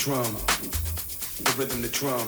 drum, the rhythm, the drum,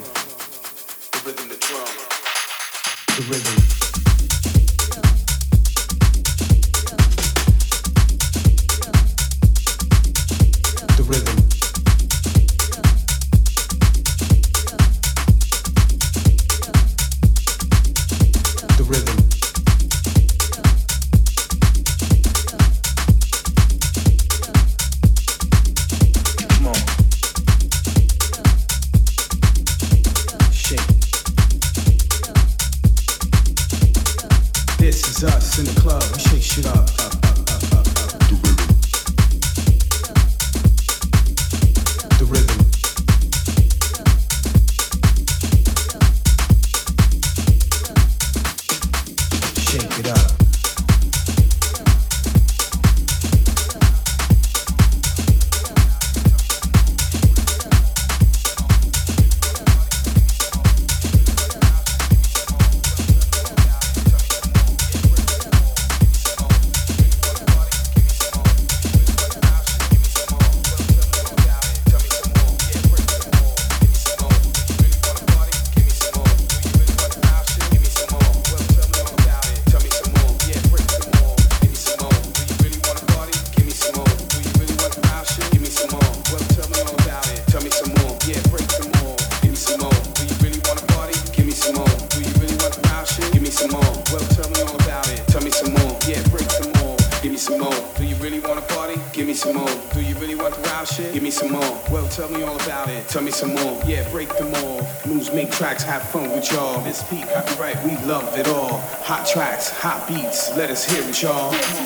Let us hear it, y'all.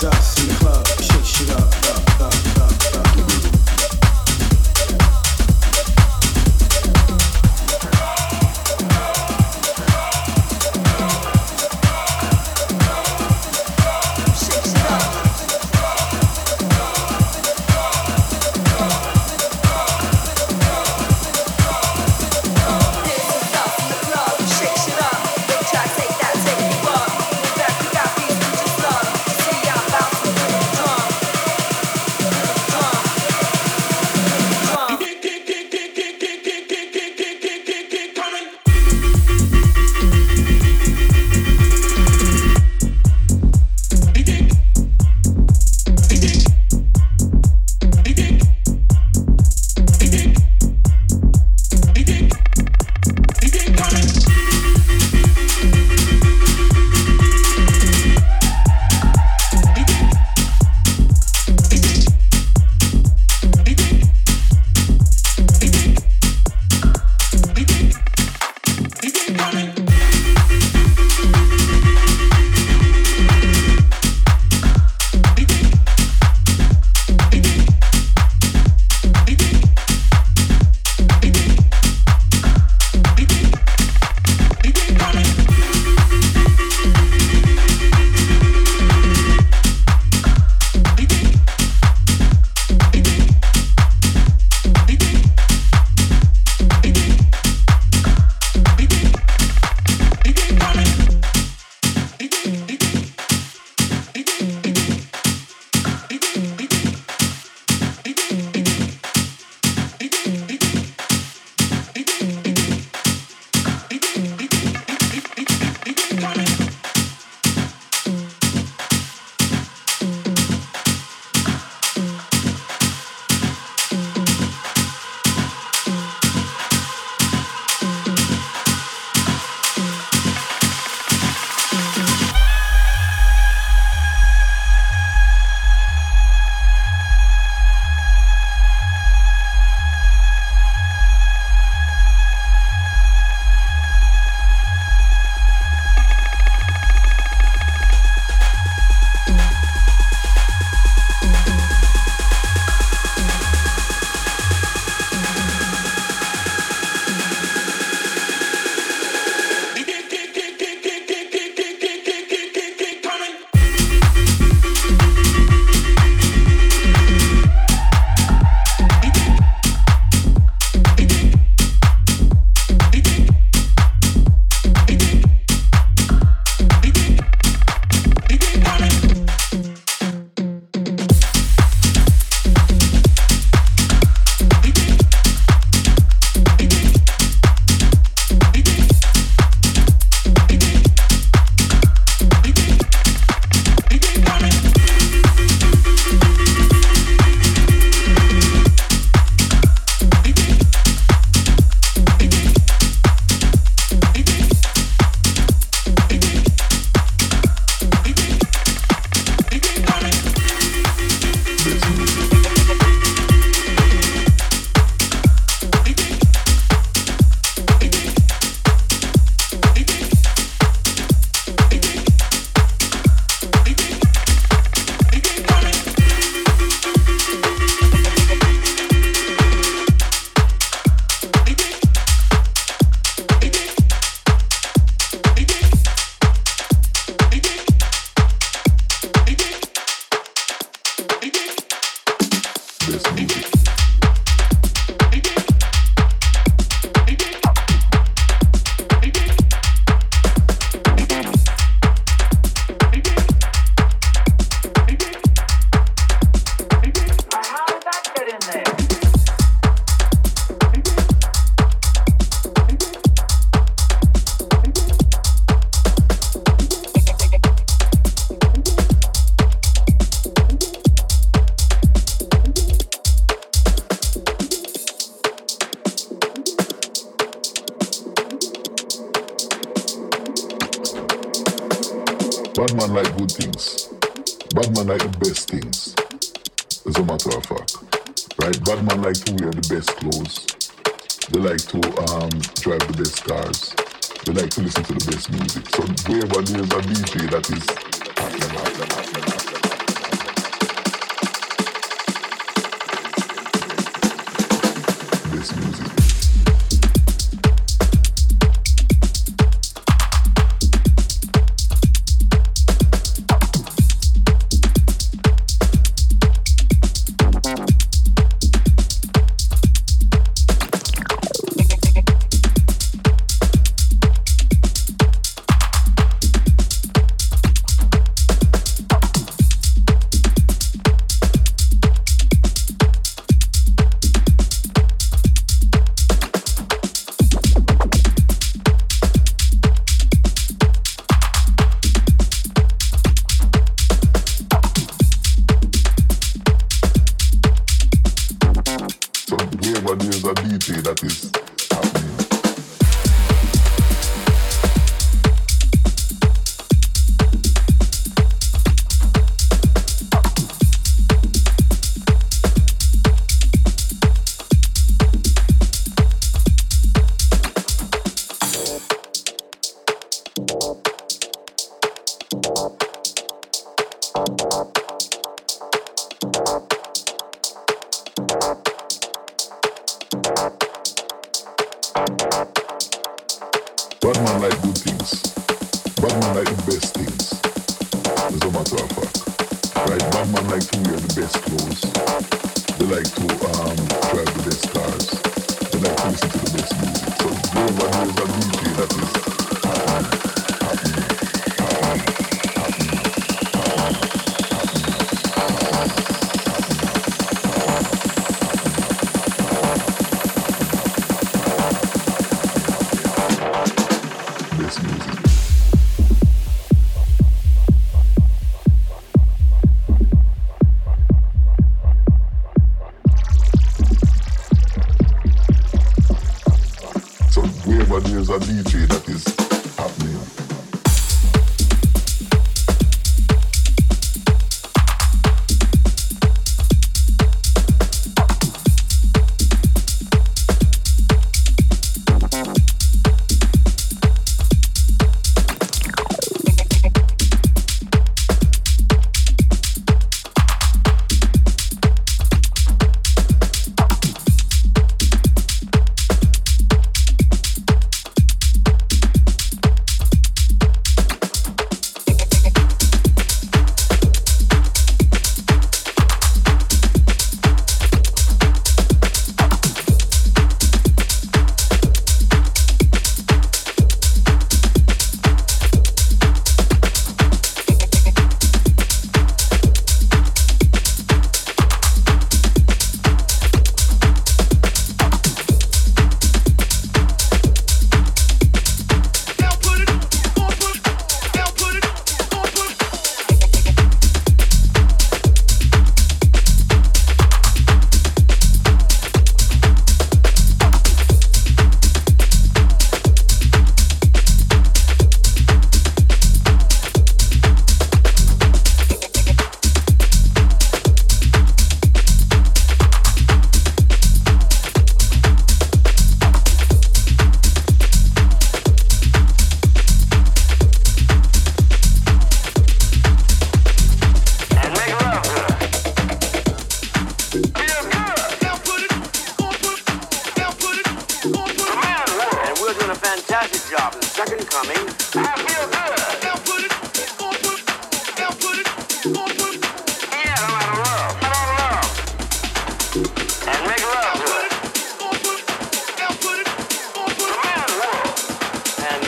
Just.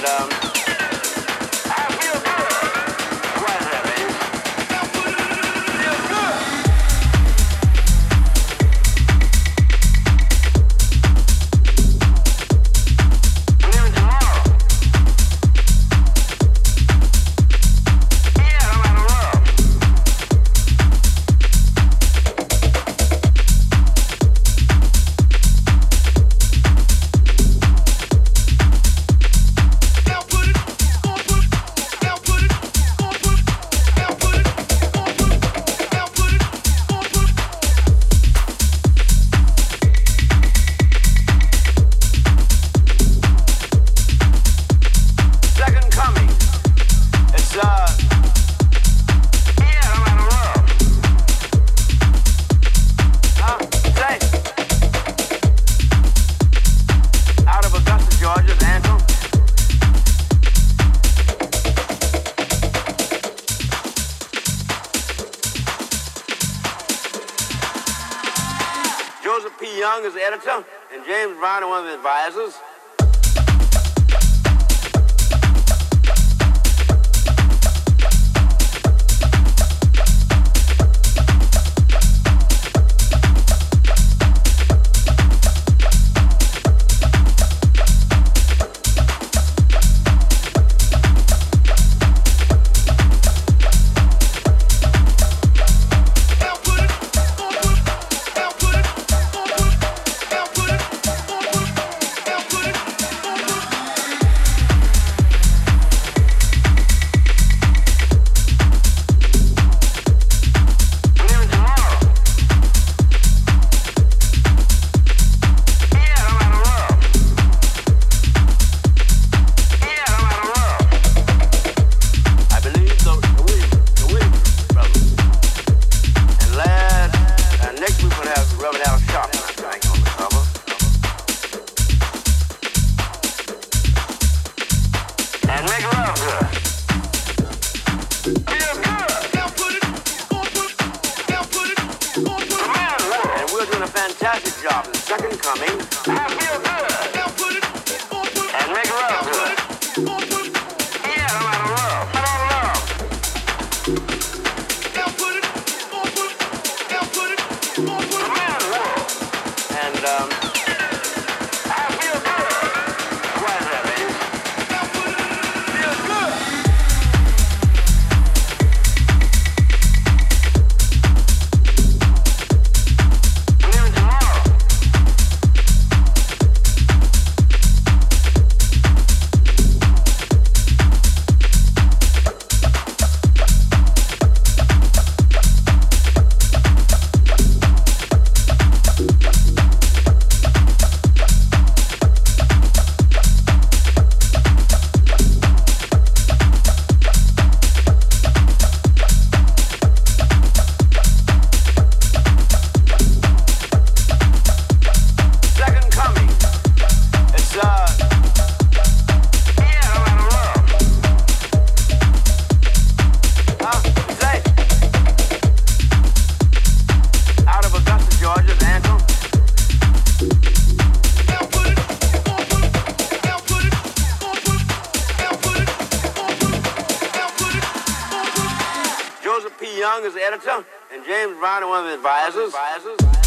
um, editor, and James Brown one of the advisors. advisors.